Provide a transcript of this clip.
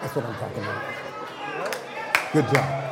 That's what I'm talking about. Good job.